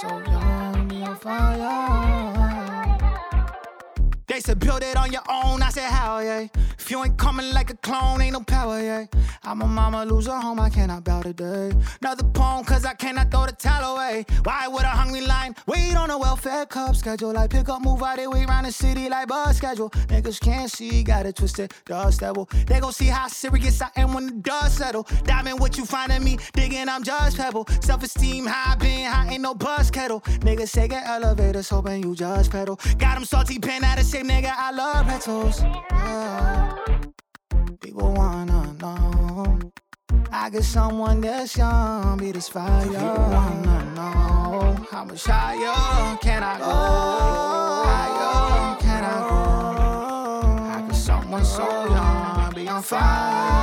someone so young, be on fire. Said build it on your own. I said how, yeah. If you ain't coming like a clone, ain't no power, yeah. I'm a mama, lose a home, I cannot bow today. Another poem, cause I cannot throw the towel away. Why would a hungry line wait on a welfare cup schedule? Like pick up, move out, they wait around the city like bus schedule. Niggas can't see, got it twisted, dust devil. They gon' see how serious I am when the dust settle. Diamond, what you findin' me? Digging, I'm just pebble. Self esteem high, been high, ain't no bus kettle. Niggas taking elevators, hoping you just pedal. Got them salty pen out of shape, nigga, I love petals. Yeah. People wanna know. I get someone that's young, be this fire. People wanna know how much higher can I go? Higher can I go? I get someone so young, be on. Fire,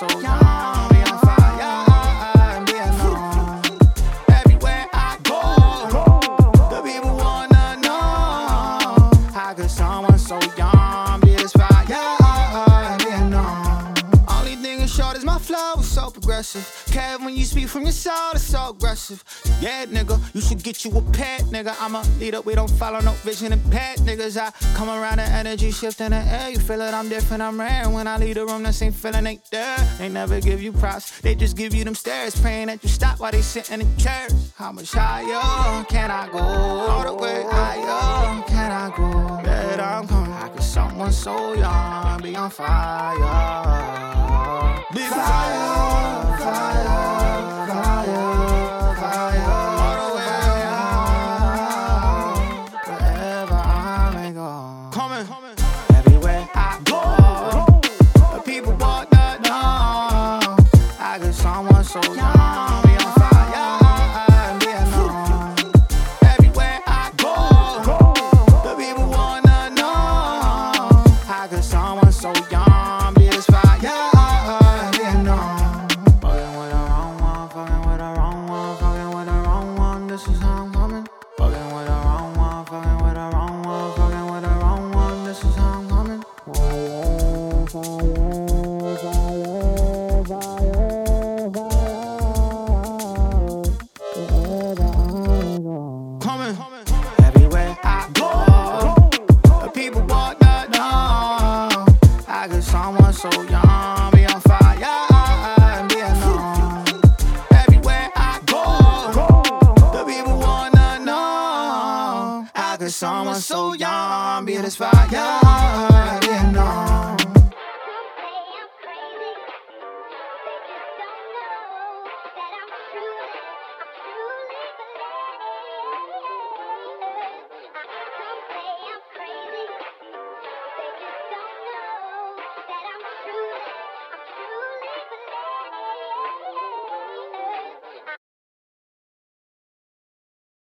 got progressive. Kev, when you speak from your soul, it's so aggressive. Yeah, nigga, you should get you a pet, nigga. I'm a leader, we don't follow no vision and pet, niggas. I come around the energy shift in the air. You feel it, I'm different, I'm rare. When I leave the room, the same feeling ain't there. They never give you props, they just give you them stares, praying that you stop while they sitting in the chairs. How much higher can I go? All the way higher can I go? Bet I'm coming. I someone so young be on fire. Be fire, fire, fire, fire. Wherever I may go. Coming, nossos. Cause someone so young be inspired? Yeah, you know.